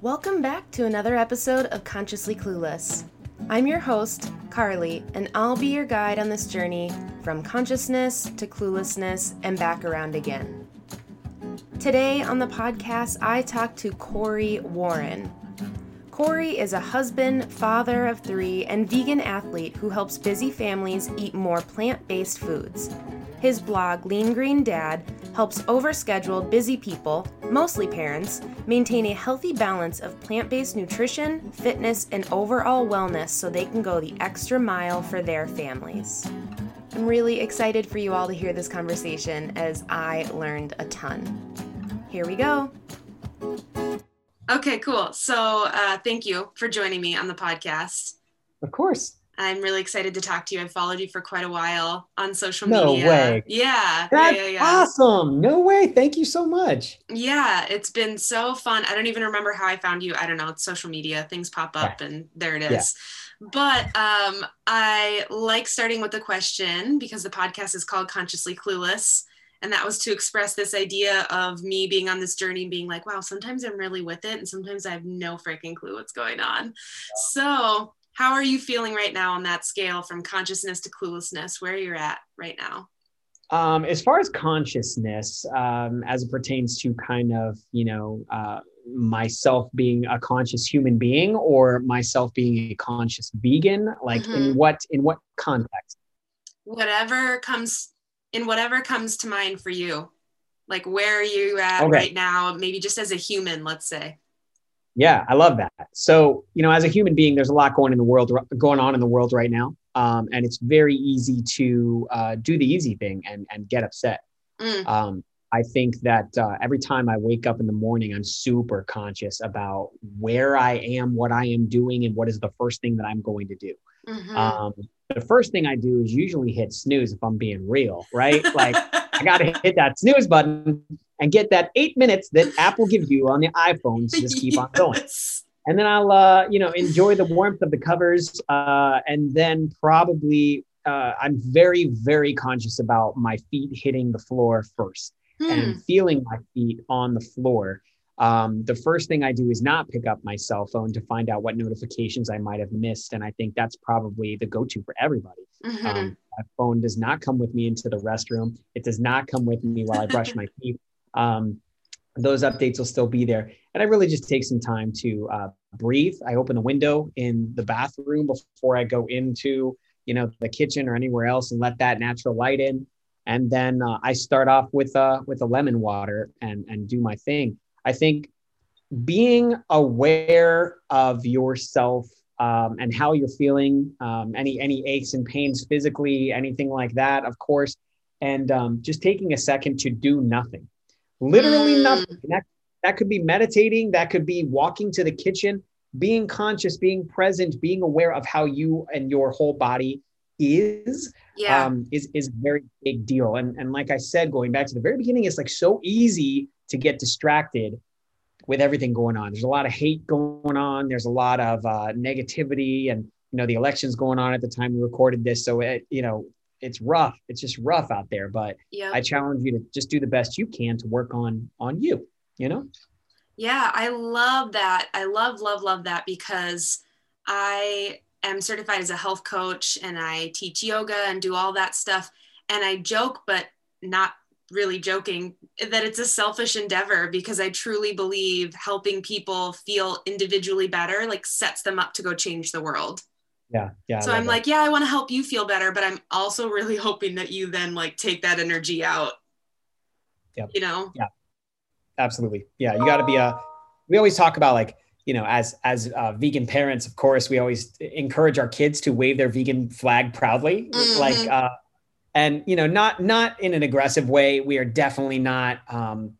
Welcome back to another episode of Consciously Clueless. I'm your host, Carly, and I'll be your guide on this journey from consciousness to cluelessness and back around again. Today on the podcast, I talk to Cory Warren. Cory is a husband, father of three, and vegan athlete who helps busy families eat more plant based foods. His blog, Lean Green Dad, helps overscheduled, busy people, mostly parents, maintain a healthy balance of plant based nutrition, fitness, and overall wellness so they can go the extra mile for their families. I'm really excited for you all to hear this conversation as I learned a ton. Here we go. Okay, cool. So, uh, thank you for joining me on the podcast. Of course. I'm really excited to talk to you. I've followed you for quite a while on social no media. No way. Yeah. That's yeah, yeah, yeah. awesome. No way. Thank you so much. Yeah, it's been so fun. I don't even remember how I found you. I don't know. It's social media. Things pop up and there it is. But um, I like starting with the question because the podcast is called Consciously Clueless. And that was to express this idea of me being on this journey and being like, wow, sometimes I'm really with it. And sometimes I have no freaking clue what's going on. So how are you feeling right now on that scale from consciousness to cluelessness? Where you're at right now? Um, as far as consciousness um, as it pertains to kind of you know uh, myself being a conscious human being or myself being a conscious vegan like mm-hmm. in what in what context? Whatever comes in whatever comes to mind for you. Like where are you at okay. right now maybe just as a human let's say yeah, I love that. So, you know, as a human being, there's a lot going in the world, going on in the world right now, um, and it's very easy to uh, do the easy thing and and get upset. Mm. Um, I think that uh, every time I wake up in the morning, I'm super conscious about where I am, what I am doing, and what is the first thing that I'm going to do. Mm-hmm. Um, the first thing I do is usually hit snooze if I'm being real, right? Like I got to hit that snooze button and get that eight minutes that Apple gives you on the iPhone to just keep yes. on going. And then I'll, uh, you know, enjoy the warmth of the covers. Uh, and then probably uh, I'm very, very conscious about my feet hitting the floor first hmm. and feeling my feet on the floor. Um, the first thing I do is not pick up my cell phone to find out what notifications I might have missed. And I think that's probably the go to for everybody. Mm-hmm. Um, my phone does not come with me into the restroom, it does not come with me while I brush my teeth um, those updates will still be there. And I really just take some time to uh, breathe. I open the window in the bathroom before I go into, you know, the kitchen or anywhere else and let that natural light in. And then uh, I start off with uh, with a lemon water and and do my thing. I think being aware of yourself um, and how you're feeling, um, any any aches and pains physically, anything like that, of course, and um, just taking a second to do nothing literally mm. nothing. That, that could be meditating, that could be walking to the kitchen, being conscious, being present, being aware of how you and your whole body is yeah. um, is is a very big deal. And and like I said, going back to the very beginning, it's like so easy to get distracted with everything going on. There's a lot of hate going on. There's a lot of uh, negativity, and you know the elections going on at the time we recorded this. So it, you know it's rough. It's just rough out there. But yeah. I challenge you to just do the best you can to work on on you. You know. Yeah, I love that. I love love love that because I am certified as a health coach and I teach yoga and do all that stuff. And I joke, but not really joking, that it's a selfish endeavor because I truly believe helping people feel individually better like sets them up to go change the world. Yeah yeah so i'm that. like yeah i want to help you feel better but i'm also really hoping that you then like take that energy out. Yeah you know? Yeah. Absolutely. Yeah you got to be a we always talk about like you know as as uh, vegan parents of course we always encourage our kids to wave their vegan flag proudly. Mm-hmm. like uh and you know not not in an aggressive way. We are definitely not um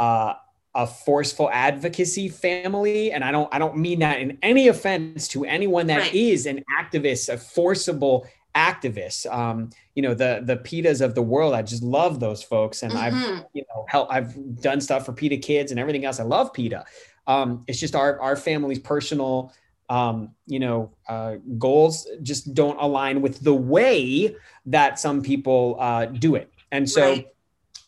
uh a forceful advocacy family. And i don't i don't mean that in any offense to anyone that right. is an activist a forcible activist. Um you know the the PETAs of the world i just love those folks. And mm-hmm. i've you know help i've done stuff for PETA kids and everything else. I love PETA. Um it's just our our family's personal um, you know, uh, goals just don't align with the way that some people uh, do it. And so right.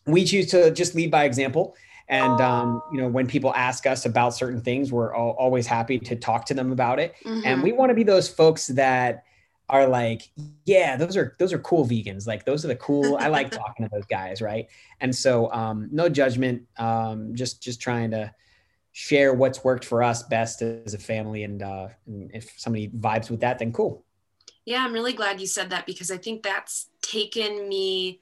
we choose to just lead by example And um, you know, when people ask us about certain things, we're all, always happy to talk to them about it. Mm-hmm. And we want to be those folks that are like, yeah, those are those are cool vegans. Like those are the cool. I like talking to those guys, right? And so, um, no judgment. Um, just just trying to share what's worked for us best as a family, and, uh, and if somebody vibes with that, then cool. Yeah, I'm really glad you said that because I think that's taken me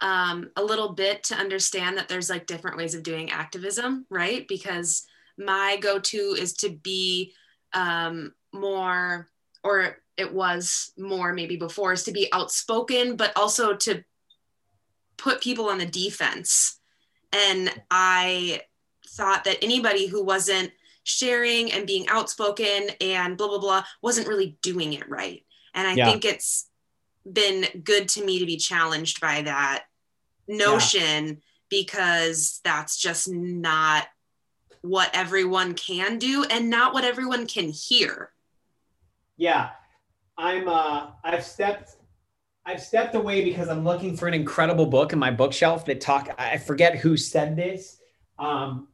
um, a little bit to understand that there's like different ways of doing activism, right? Because my go to is to be um, more, or it was more maybe before, is to be outspoken, but also to put people on the defense. And I thought that anybody who wasn't sharing and being outspoken and blah, blah, blah wasn't really doing it right. And I yeah. think it's been good to me to be challenged by that notion yeah. because that's just not what everyone can do and not what everyone can hear. Yeah. I'm uh I've stepped I've stepped away because I'm looking for an incredible book in my bookshelf that talk I forget who said this. Um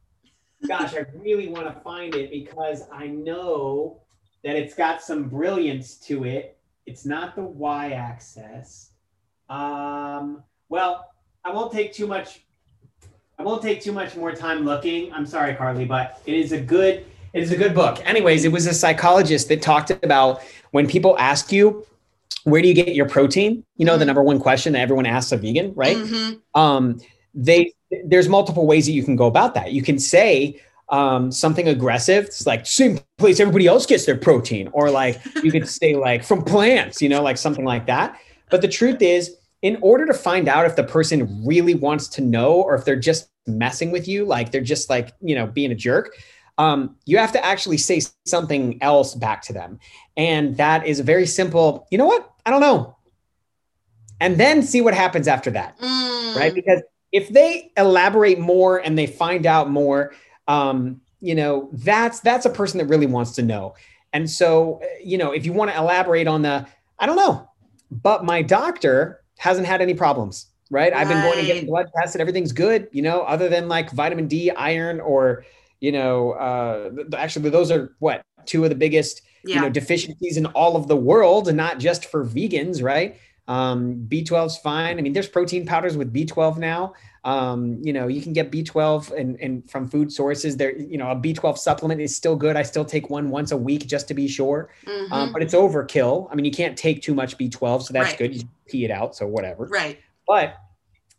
gosh, I really want to find it because I know that it's got some brilliance to it. It's not the y axis. Um well, I won't take too much. I won't take too much more time looking. I'm sorry, Carly, but it is a good. It is a good book. Anyways, it was a psychologist that talked about when people ask you, "Where do you get your protein?" You know, mm-hmm. the number one question that everyone asks a vegan, right? Mm-hmm. Um, they there's multiple ways that you can go about that. You can say, um, something aggressive. It's like same place everybody else gets their protein, or like you could say like from plants, you know, like something like that. But the truth is, in order to find out if the person really wants to know or if they're just messing with you, like they're just like, you know, being a jerk, um, you have to actually say something else back to them. And that is a very simple, you know what? I don't know. And then see what happens after that. Mm. Right. Because if they elaborate more and they find out more, um, you know, that's that's a person that really wants to know. And so, you know, if you want to elaborate on the, I don't know, but my doctor hasn't had any problems, right? right? I've been going and getting blood tests and everything's good, you know, other than like vitamin D, iron, or, you know, uh, actually, those are what two of the biggest, yeah. you know, deficiencies in all of the world, and not just for vegans, right? Um, B12 is fine. I mean, there's protein powders with B12 now. Um, you know, you can get B12 and, and from food sources there, you know, a B12 supplement is still good. I still take one once a week just to be sure. Um, mm-hmm. Um, but it's overkill. I mean, you can't take too much B12, so that's right. good. You pee it out. So whatever. Right. But,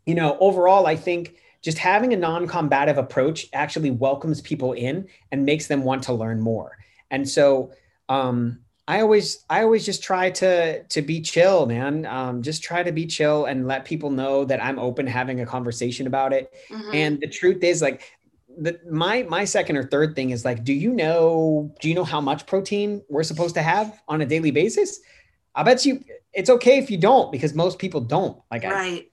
you know, overall, I think just having a non-combative approach actually welcomes people in and makes them want to learn more. And so, um, I always I always just try to to be chill, man. Um, just try to be chill and let people know that I'm open having a conversation about it. Mm-hmm. And the truth is, like, the my my second or third thing is like, do you know do you know how much protein we're supposed to have on a daily basis? I bet you it's okay if you don't because most people don't. Like, right, I,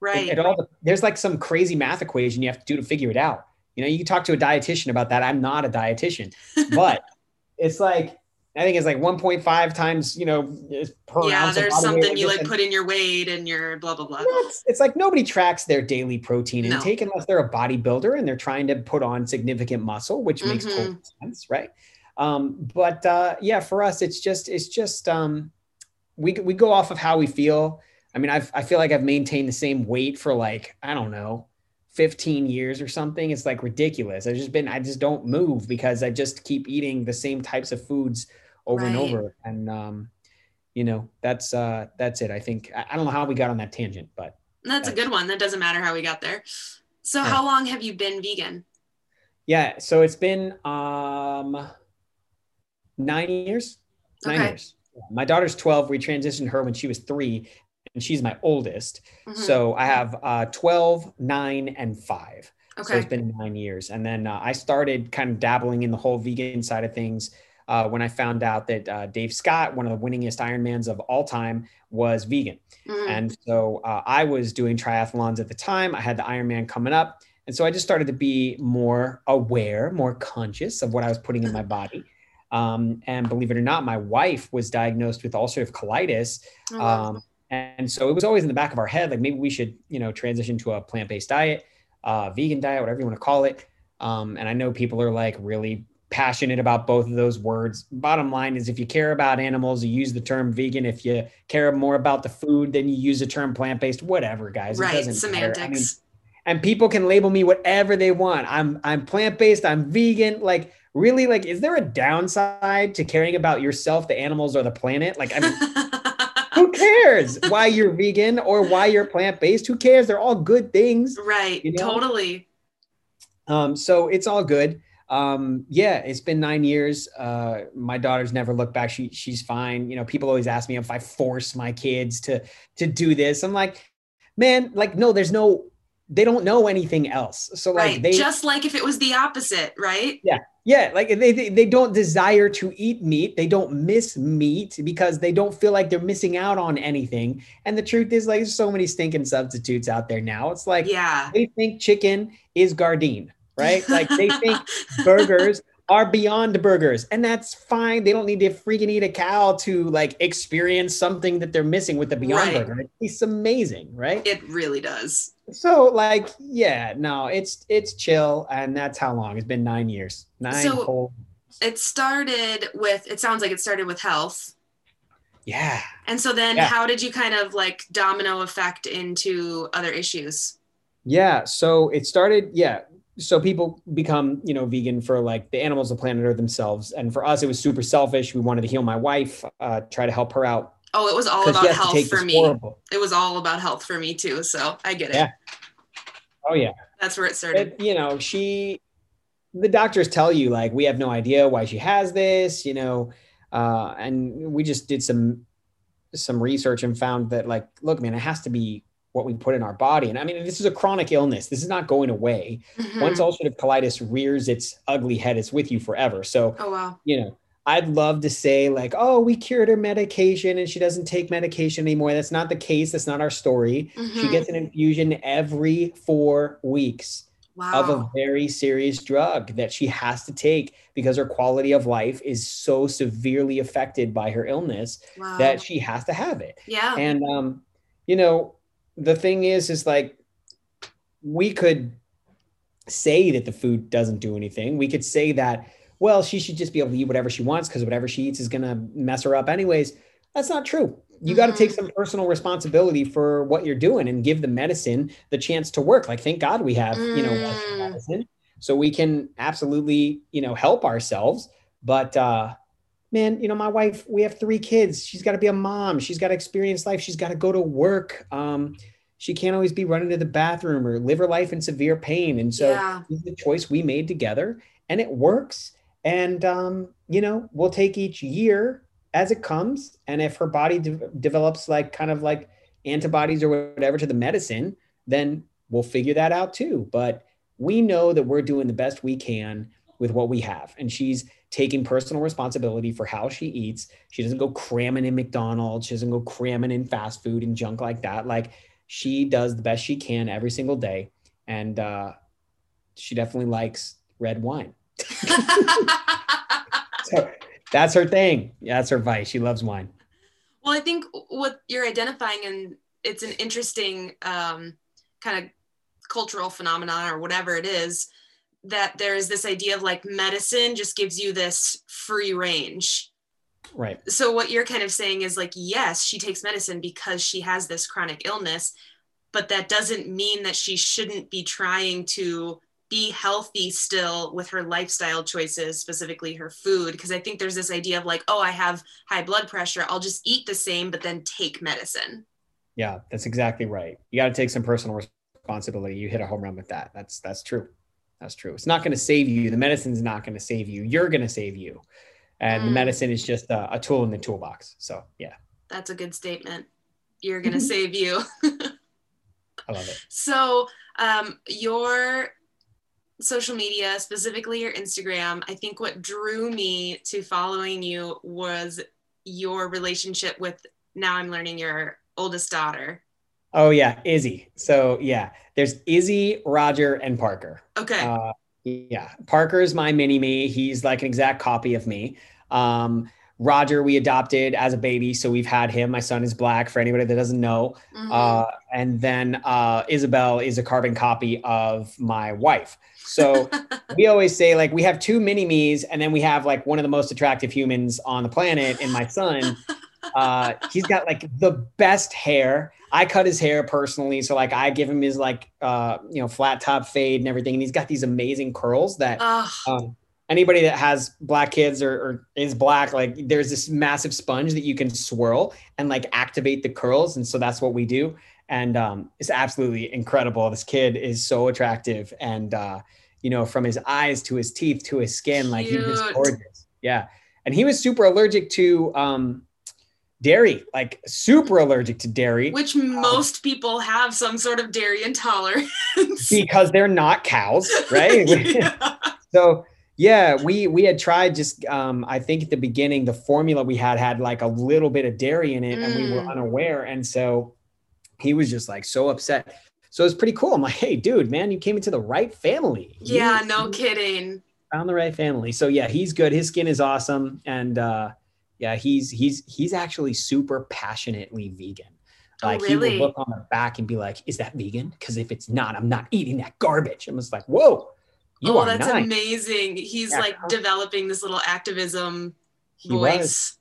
right. It, it all there's like some crazy math equation you have to do to figure it out. You know, you talk to a dietitian about that. I'm not a dietitian, but it's like I think it's like 1.5 times, you know, per yeah, there's something you like put in your weight and your blah blah blah. It's, it's, like nobody tracks their daily protein intake unless they're a bodybuilder and they're trying to put on significant muscle, which mm-hmm. makes total sense, right? Um, but uh, yeah, for us, it's just it's just um, we we go off of how we feel. I mean, I've, I feel like I've maintained the same weight for like I don't know 15 years or something. It's like ridiculous. I've just been I just don't move because I just keep eating the same types of foods over right. and over. And um, you know, that's uh that's it. I think I, I, don't know how we got on that tangent, but that's, that's a good one. That doesn't matter how we got there. So yeah. how long have you been vegan? Yeah, so it's been um nine years. Nine okay. years. My daughter's 12. We transitioned her when she was three, and she's my oldest. Mm-hmm. So I have uh 12, nine, and five. Okay. So it's been nine years. And then uh, I started kind of dabbling in the whole vegan side of things uh, when I found out that uh, Dave Scott, one of the winningest Ironmans of all time, was vegan. Mm-hmm. And so uh, I was doing triathlons at the time. I had the Ironman coming up. And so I just started to be more aware, more conscious of what I was putting in my body. Um, and believe it or not, my wife was diagnosed with ulcerative colitis. Um, and so it was always in the back of our head, like maybe we should, you know, transition to a plant-based diet. uh, vegan diet, whatever you want to call it. Um, and I know people are like really passionate about both of those words. Bottom line is if you care about animals, you use the term vegan. If you care more about the food, then you use the term plant based. Whatever, guys. Right. Semantics. I mean, and people can label me whatever they want. I'm I'm plant based. I'm vegan. Like really, like is there a downside to caring about yourself, the animals, or the planet? Like I mean. who cares why you're vegan or why you're plant based? Who cares? They're all good things. Right. You know? Totally. Um, so it's all good um, yeah, it's been nine years. Uh, my daughter's never looked back. She she's fine. You know, people always ask me if I force my kids to to do this. I'm like, man, like no, there's no. They don't know anything else. So like right. they just like if it was the opposite, right? Yeah, yeah. Like they, they they don't desire to eat meat. They don't miss meat because they don't feel like they're missing out on anything. And the truth is, like, there's so many stinking substitutes out there now. It's like yeah, they think chicken is Gardein right? Like they think burgers are beyond burgers, and that's fine. They don't need to freaking eat a cow to like experience something that they're missing with the Beyond right. Burger. It's amazing, right? It really does. So, like, yeah, no, it's it's chill, and that's how long it's been nine years, nine so whole. It started with. It sounds like it started with health. Yeah. And so then, yeah. how did you kind of like domino effect into other issues? Yeah. So it started, yeah, so people become you know vegan for like the animals the planet or themselves. And for us it was super selfish. We wanted to heal my wife uh, try to help her out. Oh it was all about health for me. horrible. it was all about health for me too. So i get it. Yeah. Oh yeah. That's where it started. it, you know she the doctors tell you like we have no idea why she has this you know uh, and we just did some some research and found that like look man it has to be what we put in our body. And I mean, this is a chronic illness. This is not going away. Mm-hmm. Once ulcerative colitis rears its ugly head, it's with you forever. So, oh, wow. you know, I'd love to say like, oh, we cured her medication and she doesn't take medication anymore. That's not the case. That's not our story. Mm-hmm. She gets an infusion every four weeks wow. of a very serious drug that she has to take because her quality of life is so severely affected by her illness wow. that she has to have it. Yeah. And um, you know, the thing is, is like we could say that the food doesn't do anything. We could say that, well, she should just be able to eat whatever she wants because whatever she eats is going to mess her up anyways. That's not true. You mm-hmm. got to take some personal responsibility for what you're doing and give the medicine the chance to work. Like, thank God we have, mm. you know, mm. medicine so we can absolutely, you know, help ourselves. But, uh, man, you know, my wife, we have three kids. She's got to be a mom. She's got to experience life. She's got to go to work. Um, she can't always be running to the bathroom or live her life in severe pain. And so yeah. this is the choice we made together and it works. And, um, you know, we'll take each year as it comes. And if her body de- develops like kind of like antibodies or whatever to the medicine, then we'll figure that out too. But we know that we're doing the best we can with what we have. And she's taking personal responsibility for how she eats. She doesn't go cramming in McDonald's. She doesn't go cramming in fast food and junk like that. Like she does the best she can every single day. And uh, she definitely likes red wine. so that's her thing. That's her vice. She loves wine. Well, I think what you're identifying, and it's an interesting um, kind of cultural phenomenon or whatever it is that there's this idea of like medicine just gives you this free range. Right. So what you're kind of saying is like, yes, she takes medicine because she has this chronic illness, but that doesn't mean that she shouldn't be trying to be healthy still with her lifestyle choices, specifically her food. Because I think there's this idea of like, oh, I have high blood pressure. I'll just eat the same, but then take medicine. Yeah, that's exactly right. You got to take some personal responsibility. You hit a home run with that. That's that's true. That's true. It's not going to save you. The medicine's not going to save you. You're going to save you. And mm. the medicine is just a, a, tool in the toolbox. So, yeah. That's a good statement. You're going to save you. I love it. So, um, your social media, specifically your Instagram, I think what drew me to following you was your relationship with now I'm learning your oldest daughter. Oh yeah, Izzy. So yeah, there's Izzy, Roger, and Parker. Okay. Uh, yeah, Parker's my mini me. He's like an exact copy of me. Um, Roger, we adopted as a baby. So we've had him. My son is black for anybody that doesn't know. Mm-hmm. Uh, and then uh, Isabel is a carbon copy of my wife. So we always say, like, we have two mini me's, and then we have like one of the most attractive humans on the planet in my son. Uh, he's got like the best hair. I cut his hair personally. So, like, I give him his like, uh, you know, flat top fade and everything. And he's got these amazing curls that. Um, anybody that has black kids or, or, is black, like there's this massive sponge that you can swirl and like activate the curls. And so that's what we do. And um, it's absolutely incredible. This kid is so attractive. And, uh, you know, from his eyes to his teeth to his skin, like he's just gorgeous. Yeah. And he was super allergic to um, dairy, like super allergic to dairy. Which most um, people have some sort of dairy intolerance. because they're not cows, right? so yeah, we we had tried just um, I think at the beginning the formula we had had like a little bit of dairy in it, mm. and we were mm. unaware, and so he was just like so upset. So it's pretty cool. I'm like, hey, dude, man, you came into the right family. Yeah, you, no kidding. Found the right family. So yeah, he's good. His skin is awesome, and uh, yeah, he's he's he's actually super passionately vegan. Oh, like oh, really? he will look on the back and be like, "Is that vegan? Because if it's not, I'm not eating that garbage." I'm just like, "Whoa." You oh, that's nice. amazing. He's yeah. like developing this little activism he voice. Was.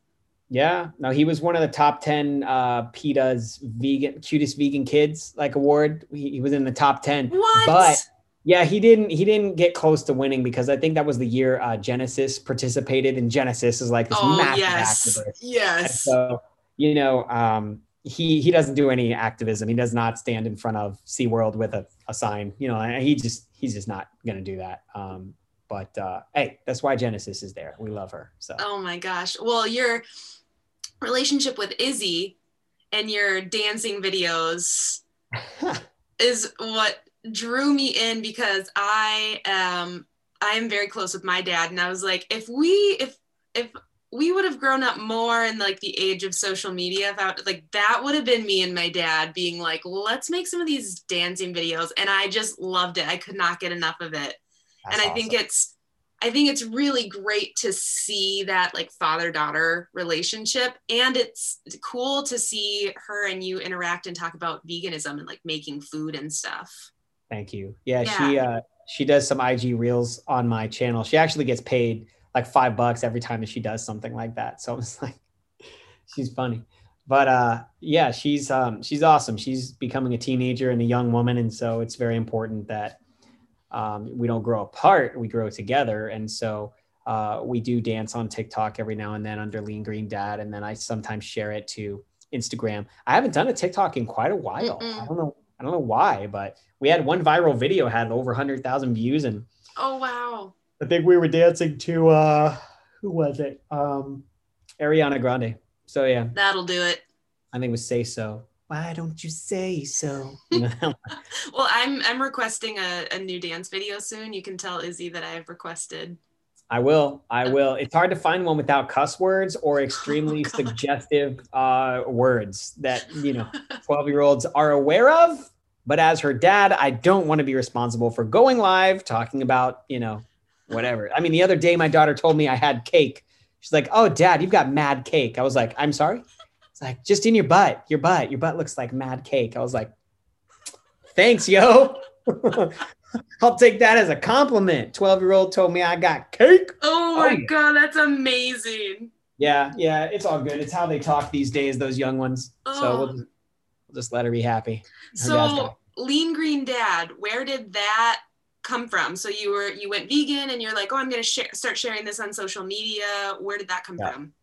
Yeah, no, he was one of the top 10 uh PETA's vegan cutest vegan kids like award. He, he was in the top 10. What? But yeah, he didn't he didn't get close to winning because I think that was the year uh Genesis participated and Genesis is like this oh, massive yes. activist. Yes. And so, you know, um he he doesn't do any activism. He does not stand in front of SeaWorld with a, a sign. You know, he just he's just not gonna do that. Um, but uh, hey, that's why Genesis is there. We love her. So. Oh my gosh. Well, your relationship with Izzy and your dancing videos is what drew me in because I am I am very close with my dad, and I was like, if we if if we would have grown up more in like the age of social media I, like that would have been me and my dad being like let's make some of these dancing videos. And i just loved it. I could not get enough of it. That's and i awesome. think it's i think it's really great to see that like father daughter relationship. And it's cool to see her and you interact and talk about veganism and like making food and stuff thank you yeah, yeah. she uh she does some ig reels on my channel she actually gets paid like five bucks every time that she does something like that. So it's like, she's funny. But uh, yeah, she's um, she's awesome. She's becoming a teenager and a young woman, and so it's very important that um, we don't grow apart. We grow together, and so uh, we do dance on TikTok every now and then under Lean Green Dad, and then I sometimes share it to Instagram. I haven't done a TikTok in quite a while. Mm-mm. I don't know. I don't know why, but we had one viral video had over hundred thousand views, and oh wow, I think we were dancing to uh who was it? Um Ariana Grande. So yeah. That'll do it. I think it was say so. Why don't you say so? well, I'm I'm requesting a, a new dance video soon. You can tell Izzy that I have requested. I will. I will. It's hard to find one without cuss words or extremely oh, suggestive uh, words that you know 12 year olds are aware of. But as her dad, I don't want to be responsible for going live talking about you know whatever. I mean, the other day my daughter told me I had cake. She's like, "Oh, dad, you've got mad cake." I was like, "I'm sorry." It's like just in your butt. Your butt. Your butt looks like mad cake. I was like, "Thanks, yo." I'll take that as a compliment. 12 year old told me I got cake. Oh my oh, God, that's amazing. Yeah, yeah, it's all good. It's how they talk these days, those young ones. Oh. So we'll, we'll, just let her be happy. Her so, Lean Green Dad, where did that come from? So you were you went vegan and you're like, oh, I'm going to share, start sharing this on social media. Where did that come yeah. from?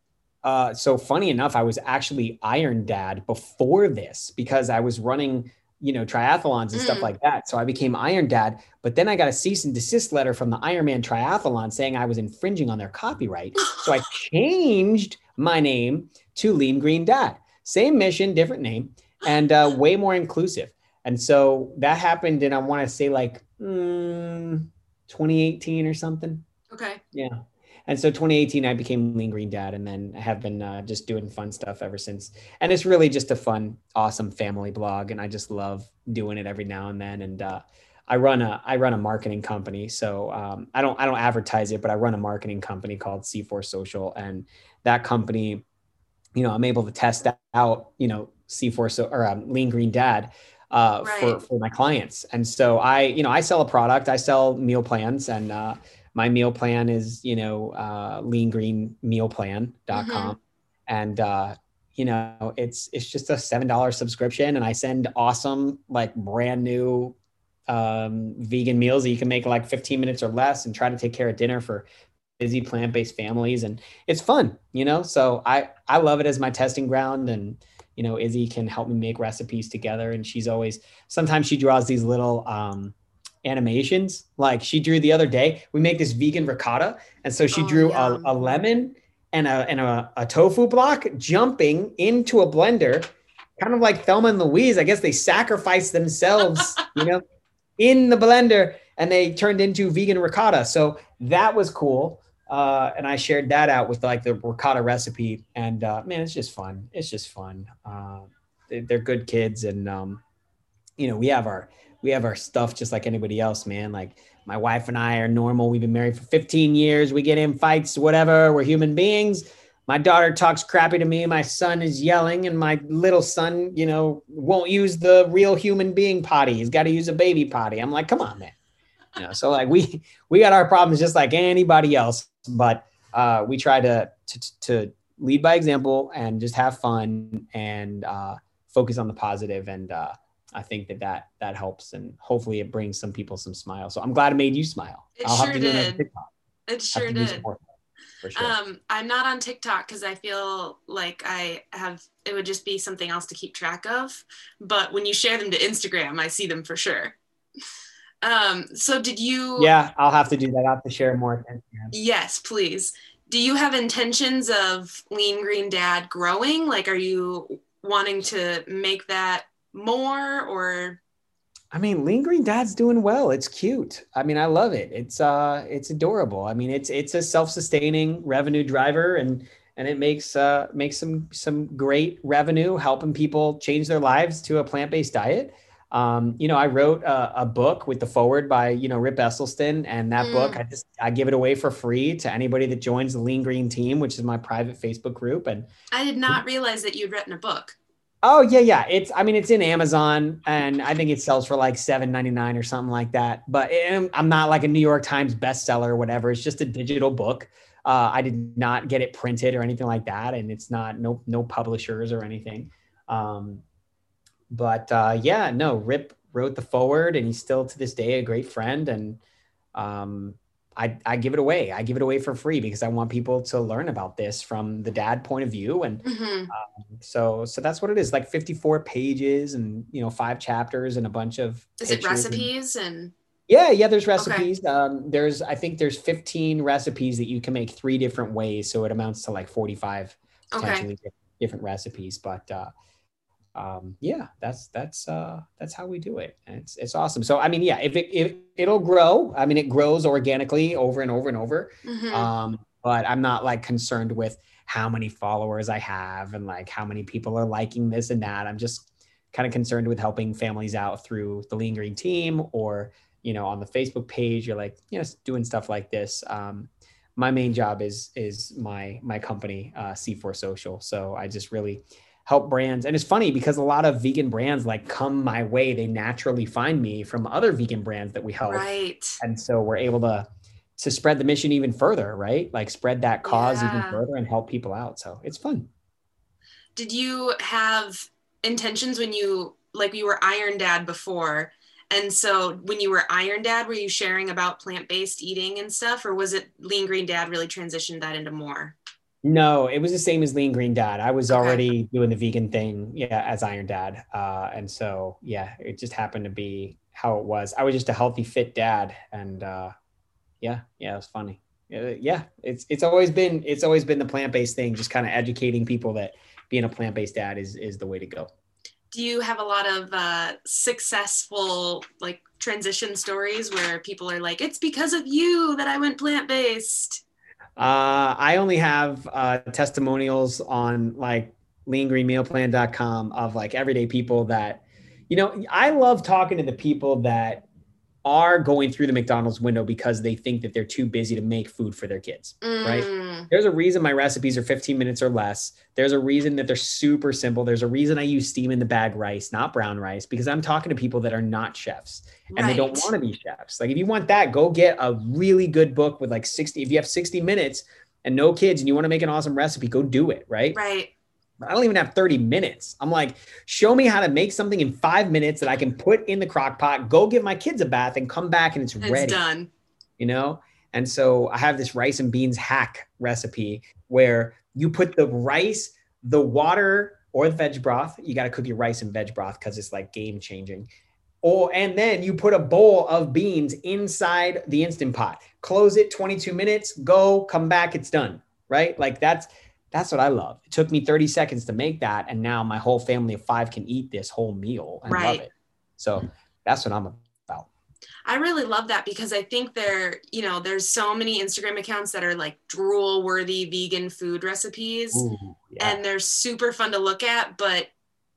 Uh, so funny enough, I was actually Iron Dad before this because I was running, you know, triathlons and mm. stuff like that. So I became Iron Dad. But then I got a cease and desist letter from the Ironman Triathlon saying I was infringing on their copyright. so I changed my name to Lean Green Dad. Same mission, different name, and uh, way more inclusive. And so that happened in I want to say like mm, 2018 or something. Okay. Yeah. And so 2018, I became Lean Green Dad, and then I have been uh, just doing fun stuff ever since. And it's really just a fun, awesome family blog, and I just love doing it every now and then. And uh, I run a I run a marketing company, so um, I don't I don't advertise it, but I run a marketing company called C4 Social, and that company, you know, I'm able to test out, you know, C4 so or um, Lean Green Dad uh, right. for for my clients, and so I you know I sell a product, I sell meal plans, and uh, my meal plan is you know uh, leangreenmealplan.com, mm-hmm. and uh, you know it's it's just a seven dollar subscription, and I send awesome like brand new um, vegan meals that you can make like 15 minutes or less and try to take care of dinner for busy plant-based families and it's fun you know so i i love it as my testing ground and you know izzy can help me make recipes together and she's always sometimes she draws these little um animations like she drew the other day we make this vegan ricotta and so she oh, drew a, a, lemon and a and a, a tofu block jumping into a blender kind of like Thelma and Louise. I guess they sacrificed themselves, you know, in the blender and they turned into vegan ricotta. So that was cool. Uh, and I shared that out with like the ricotta recipe. And uh, man, it's just fun. It's just fun. Uh, they're good kids, and um, you know we have our we have our stuff just like anybody else, man. Like my wife and I are normal. We've been married for 15 years. We get in fights, whatever. We're human beings my daughter talks crappy to me my son is yelling and my little son you know won't use the real human being potty he's got to use a baby potty i'm like come on man you know so like we we got our problems just like anybody else but uh, we try to, to to lead by example and just have fun and uh, focus on the positive and uh, i think that that that helps and hopefully it brings some people some smiles so i'm glad it made you smile it I'll sure did it sure did for sure. Um, I'm not on TikTok because I feel like I have it would just be something else to keep track of. But when you share them to Instagram, I see them for sure. Um, so did you? Yeah, I'll have to do that. I'll have to share more. Yes, please. Do you have intentions of Lean Green Dad growing? Like, are you wanting to make that more or I mean, Lean Green Dad's doing well. It's cute. I mean, I love it. It's uh it's adorable. I mean, it's it's a self-sustaining revenue driver and and it makes uh makes some some great revenue helping people change their lives to a plant-based diet. Um, you know, I wrote a, a, book with the foreword by, you know, Rip Esselstyn and that mm. book I just I give it away for free to anybody that joins the Lean Green team, which is my private Facebook group and I did not realize that you'd written a book. Oh yeah, yeah. It's I mean it's in Amazon and I think it sells for like seven ninety nine or something like that. But it, I'm not like a New York Times bestseller or whatever. It's just a digital book. Uh, I did not get it printed or anything like that, and it's not no no publishers or anything. Um, but uh, yeah, no. Rip wrote the foreword, and he's still to this day a great friend. And um, I, I give it away. I give it away for free because I want people to learn about this from the dad point of view. And mm-hmm. um, so, so that's what it is like 54 pages and, you know, five chapters and a bunch of, is it recipes and, and, yeah, yeah, there's recipes. Okay. Um, there's, I think there's 15 recipes that you can make three different ways. So it amounts to like 45 potentially okay. different recipes, but, uh, um, yeah, that's that's uh, that's how we do it. And it's it's awesome. So I mean, yeah, if it if it'll grow, I mean, it grows organically over and over and over. Mm-hmm. Um, but I'm not like concerned with how many followers I have and like how many people are liking this and that. I'm just kind of concerned with helping families out through the Lean Green team or you know on the Facebook page. You're like you know doing stuff like this. Um, my main job is is my my company uh, C4 Social. So I just really help brands. And it's funny because a lot of vegan brands like come my way. They naturally find me from other vegan brands that we help. Right. And so we're able to to spread the mission even further, right? Like spread that cause yeah. even further and help people out. So it's fun. Did you have intentions when you like you were Iron Dad before? And so when you were Iron Dad, were you sharing about plant-based eating and stuff, or was it Lean Green Dad really transitioned that into more? No, it was the same as Lean Green Dad. I was okay. already doing the vegan thing, yeah, as Iron Dad, uh, and so yeah, it just happened to be how it was. I was just a healthy, fit dad, and uh, yeah, yeah, it was funny. Yeah, it's it's always been it's always been the plant based thing, just kind of educating people that being a plant based dad is is the way to go. Do you have a lot of uh, successful like transition stories where people are like, "It's because of you that I went plant based"? Uh, I only have uh, testimonials on like leangreenmealplan.com of like everyday people that, you know, I love talking to the people that are going through the McDonald's window because they think that they're too busy to make food for their kids, mm. right? There's a reason my recipes are 15 minutes or less. There's a reason that they're super simple. There's a reason I use steam in the bag rice, not brown rice, because I'm talking to people that are not chefs and right. they don't want to be chefs. Like if you want that, go get a really good book with like 60 if you have 60 minutes and no kids and you want to make an awesome recipe, go do it, right? Right. I don't even have 30 minutes. I'm like, show me how to make something in five minutes that I can put in the crock pot, go give my kids a bath and come back and it's, it's ready. done. You know? And so I have this rice and beans hack recipe where you put the rice, the water, or the veg broth. You got to cook your rice and veg broth because it's like game changing. Or and then you put a bowl of beans inside the instant pot. Close it 22 minutes, go, come back, it's done. Right? Like that's that's what I love. It took me 30 seconds to make that. And now my whole family of five can eat this whole meal and right. love it. So that's what I'm about. I really love that because I think there, you know, there's so many Instagram accounts that are like drool worthy vegan food recipes. Ooh, yeah. And they're super fun to look at, but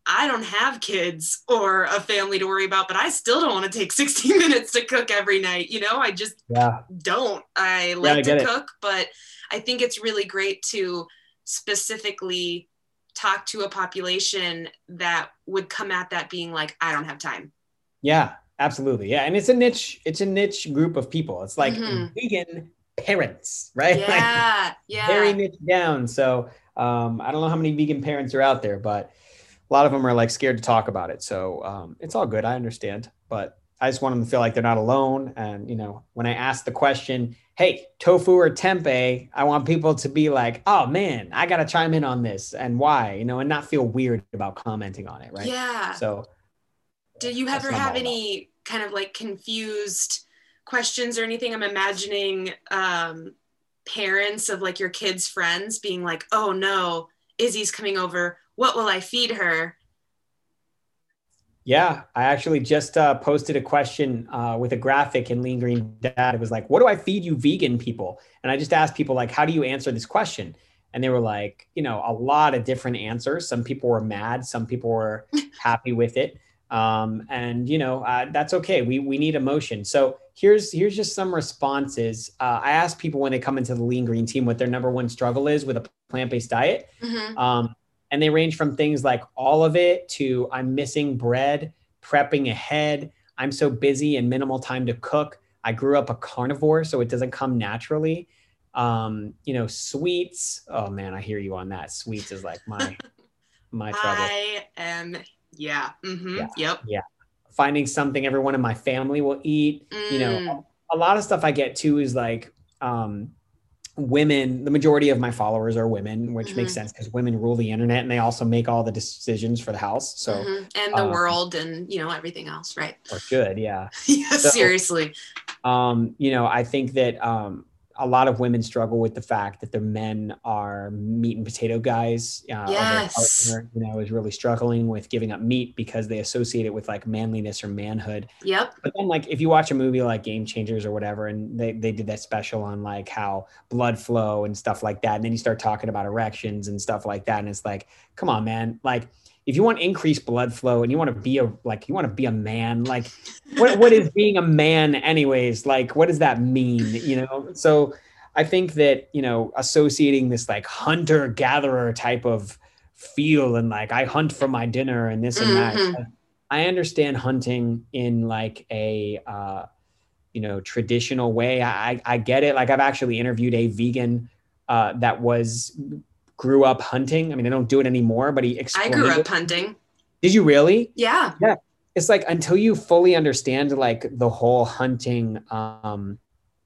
I don't have kids or a family to worry about, but I still don't want to take 60 minutes to cook every night. You know, I just yeah. don't. I like yeah, I to cook, it. but I think it's really great to specifically talk to a population that would come at that being like i don't have time. Yeah absolutely. Yeah and it's a niche it's a niche group of people. It's like mm-hmm. vegan parents right? Yeah like, yeah. very niche down. So um, i don't know how many vegan parents are out there but a lot of them are like scared to talk about it. So um, it's all good. I understand. But i just want them to feel like they're not alone and you know when i ask the question hey, tofu or tempeh, I want people to be like, oh man, I got to chime in on this and why, you know, and not feel weird about commenting on it. Right. Yeah. So, did you ever have any kind of like confused questions or anything? I'm imagining um, parents of like your kids' friends being like, oh no, Izzy's coming over. What will I feed her? Yeah, I actually just uh, posted a question uh, with a graphic in Lean Green Dad. It was like, "What do I feed you, vegan people?" And I just asked people like, "How do you answer this question?" And they were like, you know, a lot of different answers. Some people were mad, some people were happy with it, um, and you know, uh, that's okay. We we need emotion. So here's here's just some responses. Uh, I asked people when they come into the Lean Green team what their number one struggle is with a plant based diet. Mm-hmm. Um, and they range from things like all of it to I'm missing bread, prepping ahead. I'm so busy and minimal time to cook. I grew up a carnivore, so it doesn't come naturally. Um, you know, sweets. Oh man, I hear you on that. Sweets is like my my trouble. I am yeah. Mm-hmm. yeah. Yep. Yeah. Finding something everyone in my family will eat. Mm. You know, mm. a lot of stuff I get too is like um women the majority of my followers are women which mm-hmm. makes sense because women rule the internet and they also make all the decisions for the house so mm-hmm. and the um, world and you know everything else right or good yeah yeah so, seriously um you know i think that um a lot of women struggle with the fact that their men are meat and potato guys. Uh, yes. Partner, you know, is really struggling with giving up meat because they associate it with like manliness or manhood. Yep. But then, like, if you watch a movie like Game Changers or whatever, and they, they did that special on like how blood flow and stuff like that, and then you start talking about erections and stuff like that, and it's like, come on, man, like if you want increased blood flow and you want to be a like you want to be a man like what what is being a man anyways? Like what does that mean you know? So i think that you know associating this like hunter gatherer type of feel and like i hunt for my dinner and this and mm-hmm. that i understand hunting in like a uh you know traditional way. I i get it. Like i've actually interviewed a vegan uh that was grew up hunting. I mean, I don't do it anymore, but he I grew up it. hunting. Did you really? Yeah. Yeah. It's like until you fully understand like the whole hunting um,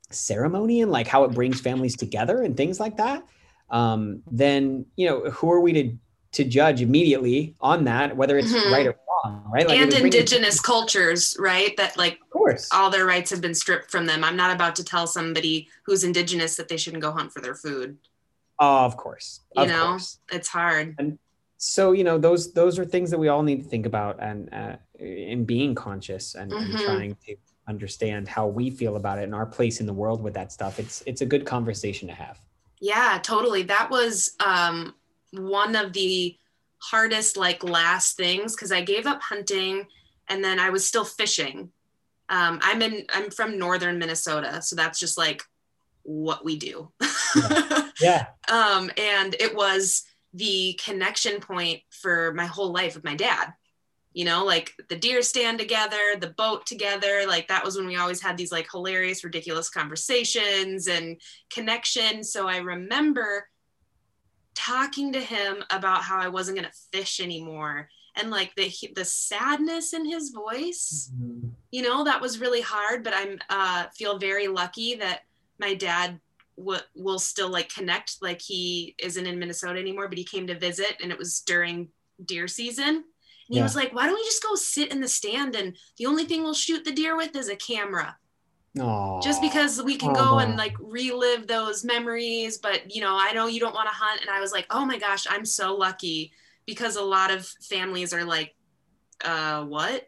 ceremony and like how it brings families together and things like that, um, then you know who are we to to judge immediately on that whether it's mm-hmm. right or wrong, right? Like and indigenous cultures, right? That like of course all their rights have been stripped from them. I'm not about to tell somebody who's indigenous that they shouldn't go hunt for their food. Oh, of course. You know, course. it's hard. And so, you know, those those are things that we all need to think about and uh, in being conscious and, mm-hmm. and trying to understand how we feel about it and our place in the world with that stuff. It's it's a good conversation to have. Yeah, totally. That was um, one of the hardest like last things because I gave up hunting and then I was still fishing Um, I'm in. I'm from northern Minnesota, so that's just like what we do. yeah. yeah. Um, and it was the connection point for my whole life with my dad. You know, like the deer stand together, the boat together. Like that was when we always had these like hilarious, ridiculous conversations and connection. So I remember talking to him about how I wasn't going to fish anymore and like the the sadness in his voice mm-hmm. you know that was really hard but i'm uh feel very lucky that my dad w- will still like connect like he isn't in minnesota anymore but he came to visit and it was during deer season and yeah. he was like why don't we just go sit in the stand and the only thing we'll shoot the deer with is a camera Aww. just because we can go and like relive those memories but you know i know you don't want to hunt and i was like oh my gosh i'm so lucky because a lot of families are like, uh, what?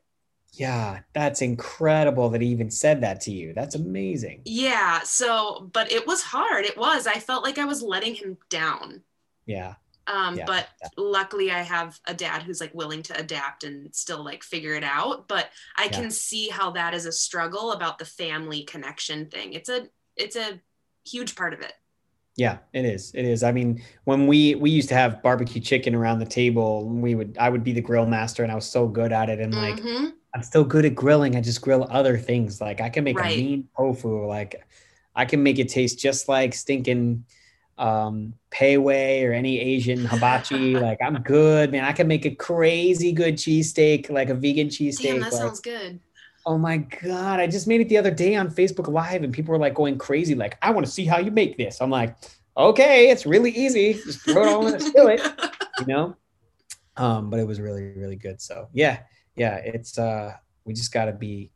Yeah, that's incredible that he even said that to you. That's amazing. Yeah. So, but it was hard. It was. I felt like I was letting him down. Yeah. Um, yeah, but yeah. luckily I have a dad who's like willing to adapt and still like figure it out. But I yeah. can see how that is a struggle about the family connection thing. It's a it's a huge part of it. Yeah, it is. It is. I mean, when we we used to have barbecue chicken around the table, we would I would be the grill master, and I was so good at it. And like, mm-hmm. I'm still good at grilling. I just grill other things. Like I can make right. a mean tofu. Like I can make it taste just like stinking um Pei Wei or any Asian hibachi. like I'm good, man. I can make a crazy good cheesesteak, like a vegan cheesesteak. Damn, that like, sounds good. Oh my God. I just made it the other day on Facebook Live and people were like going crazy, like, I want to see how you make this. I'm like, okay, it's really easy. Just throw it all in a skillet, you know? Um, but it was really, really good. So yeah, yeah, it's uh we just gotta be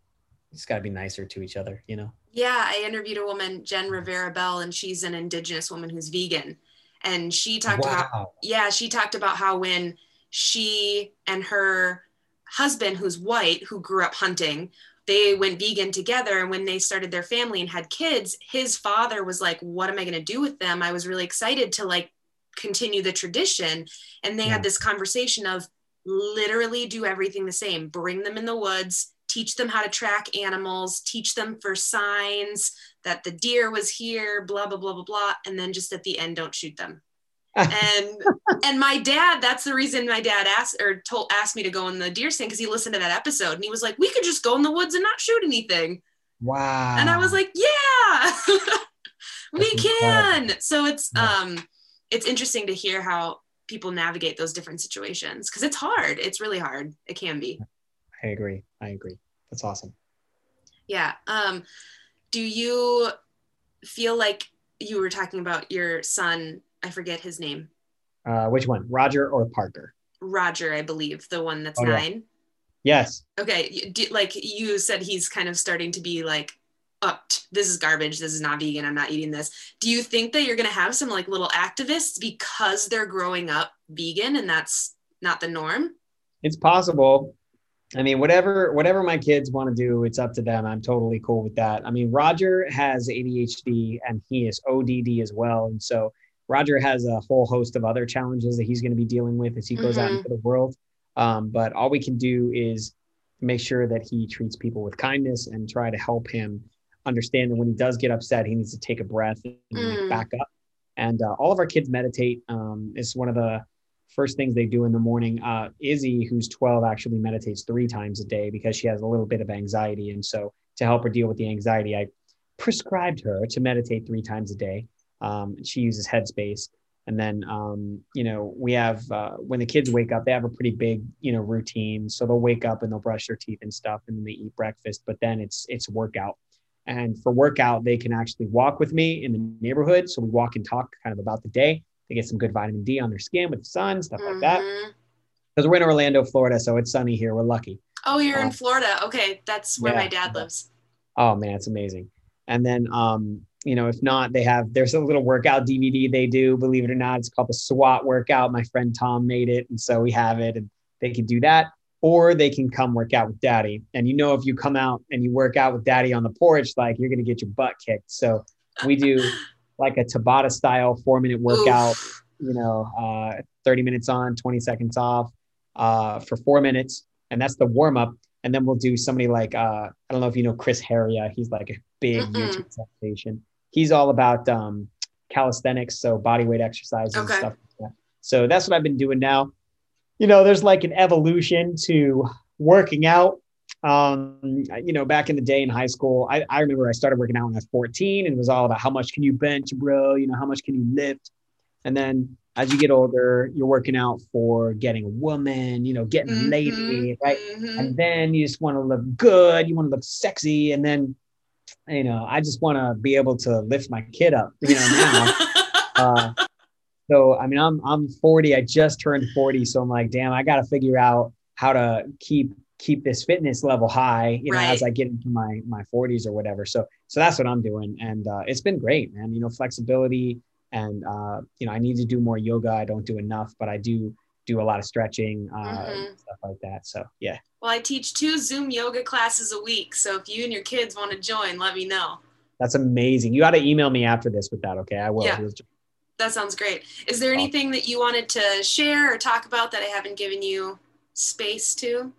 just gotta be nicer to each other, you know. Yeah, I interviewed a woman, Jen Rivera Bell, and she's an indigenous woman who's vegan. And she talked wow. about yeah, she talked about how when she and her husband, who's white, who grew up hunting, they went vegan together. And when they started their family and had kids, his father was like, What am I going to do with them? I was really excited to like continue the tradition. And they yeah. had this conversation of literally do everything the same, bring them in the woods, teach them how to track animals, teach them for signs that the deer was here, blah, blah, blah, blah, blah. And then just at the end, don't shoot them. And and my dad that's the reason my dad asked or told asked me to go in the deer stand because he listened to that episode and he was like we could just go in the woods and not shoot anything. Wow. And i was like yeah we can. So it's um it's interesting to hear how people navigate those different situations because it's hard it's really hard it can be i agree i agree that's awesome yeah um do you feel like you were talking about your son I forget his name. Uh, which one, Roger or Parker? Roger, I believe, the one that's oh, nine. Yeah. Yes. Okay, like you said, he's kind of starting to be like, "Up, oh, this is garbage. This is not vegan. I'm not eating this." Do you think that you're gonna have some like little activists because they're growing up vegan and that's not the norm? It's possible. I mean, whatever whatever my kids want to do, it's up to them. I'm totally cool with that. I mean, Roger has ADHD and he is ODD as well, and so Roger has a whole host of other challenges that he's going to be dealing with as he goes mm-hmm. out into the world. Um, but all we can do is make sure that he treats people with kindness and try to help him understand that when he does get upset, he needs to take a breath and mm. back up. And uh, all of our kids meditate. Um, it's one of the first things they do in the morning. Uh, Izzy, who's 12, actually meditates three times a day because she has a little bit of anxiety. And so to help her deal with the anxiety, I prescribed her to meditate three times a day. Um, she uses Headspace. And then, um, you know, we have uh, when the kids wake up, they have a pretty big, you know, routine. So they'll wake up and they'll brush their teeth and stuff, and then they eat breakfast. But then it's it's workout. And for workout, they can actually walk with me in the neighborhood. So we walk and talk kind of about the day. They get some good vitamin D on their skin with the sun, stuff mm-hmm. like that. Because mm-hmm. we're in Orlando, Florida, so it's sunny here. We're lucky. Oh, you're in uh, Florida. Okay, that's where yeah. my dad lives. Oh man, it's amazing. And then um, you know, if not, they have there's a little workout DVD they do. Believe it or not, it's called the SWAT workout. My friend Tom made it, and so we have it, and they can do that, or they can come work out with Daddy. And you know, if you come out and you work out with Daddy on the porch, like you're gonna get your butt kicked. So we do like a Tabata style four minute workout. Oof. You know, uh, 30 minutes on, 20 seconds off, uh, for four minutes, and that's the warm up. and then we'll do somebody like uh, I don't know if you know Chris Heria. He's like a big Mm-mm. YouTube sensation. He's all about um, calisthenics, so body weight exercises okay. and stuff like that. So that's what I've been doing now. You know, there's like an evolution to working out. Um, you know, back in the day in high school, I, I remember I started working out when I was 14 and it was all about how much can you bench, bro? You know, how much can you lift? And then as you get older, you're working out for getting a woman, you know, getting mm-hmm, lady, right? Mm-hmm. And then you just want to look good, you want to look sexy, and then, you know, I just want to be able to lift my kid up, you know, now. uh, so I mean, I'm I'm 40. I just turned 40, so I'm like, damn, I got to figure out how to keep keep this fitness level high, you know, right. as I get into my my 40s or whatever. So so that's what I'm doing, and uh, it's been great, man. You know, flexibility and uh, you know i need to do more yoga i don't do enough but i do do a lot of stretching uh, mm-hmm. stuff like that so yeah well i teach two zoom yoga classes a week so if you and your kids want to join let me know that's amazing you got to email me after this with that okay i will yeah. That sounds great is there anything that you wanted to share or talk about that i haven't given you space to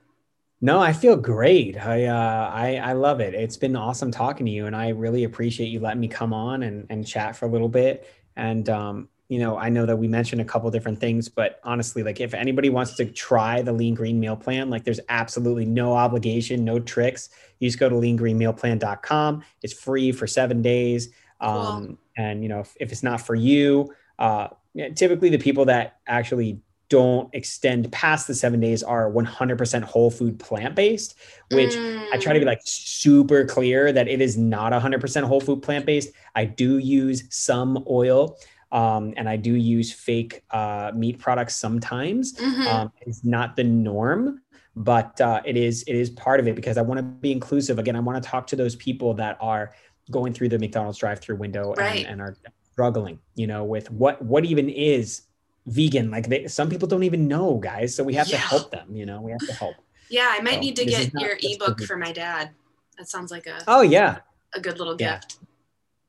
no, I feel great. I, uh, I I love it. It's been awesome talking to you, and I really appreciate you letting me come on and, and chat for a little bit. And um, you know, I know that we mentioned a couple different things, but honestly, like if anybody wants to try the lean green meal plan, like there's absolutely no obligation, no tricks. You just go to leangreenmealplan.com. It's free for seven days. Um, cool. And you know, if, if, it's not for you, uh, typically the people that actually don't extend past the seven days are 100% whole food plant based, which mm. I try to be mm. like super clear that it is not 100% whole food plant based. I do use some oil. Um, and I do use fake uh, meat products sometimes. Mm-hmm. Um, it's not the norm, but uh, it is it is part of it because I want to be inclusive. Again, I want to talk to those people that are going through the McDonald's drive-through window right. and, and are struggling, you know, with what what even is vegan. Like they, some people don't even know, guys. So we have yeah. to help them. You know, we have to help. Yeah, I might so need to get your ebook for my dad. That sounds like a oh yeah a good little yeah. gift.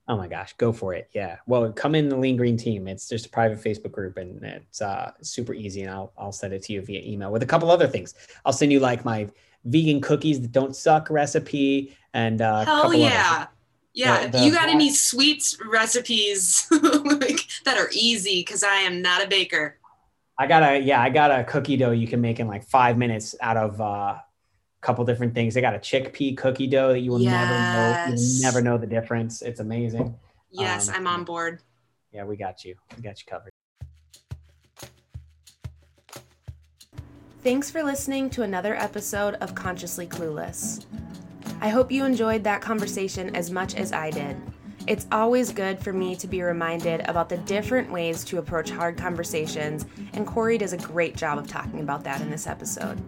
Oh my gosh, go for it. Yeah. Well, come in the Lean Green team. It's just a private Facebook group and it's uh, super easy. And I'll, I'll send it to you via email with a couple other things. I'll send you like my vegan cookies that don't suck recipe and uh, hell yeah. Yeah, the, the, you got any sweets recipes like, that are easy? Because I am not a baker. I got a yeah, I got a cookie dough you can make in like five minutes out of uh, a couple different things. They got a chickpea cookie dough that you will yes. never know. You never know the difference. It's amazing. Yes, um, I'm on board. Yeah, we got you. We got you covered. Thanks for listening to another episode of Consciously Clueless. I hope you enjoyed that conversation as much as I did. It's always good for me to be reminded about the different ways to approach hard conversations, and Cory does a great job of talking about that in this episode.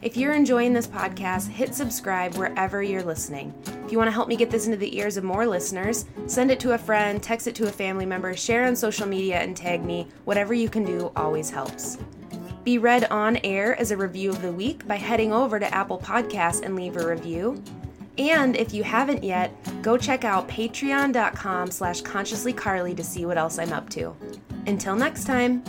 If you're enjoying this podcast, hit subscribe wherever you're listening. If you want to help me get this into the ears of more listeners, send it to a friend, text it to a family member, share on social media, and tag me. Whatever you can do always helps. Be read on air as a review of the week by heading over to Apple Podcasts and leave a review. And if you haven't yet, go check out patreon.com slash consciouslycarly to see what else I'm up to. Until next time.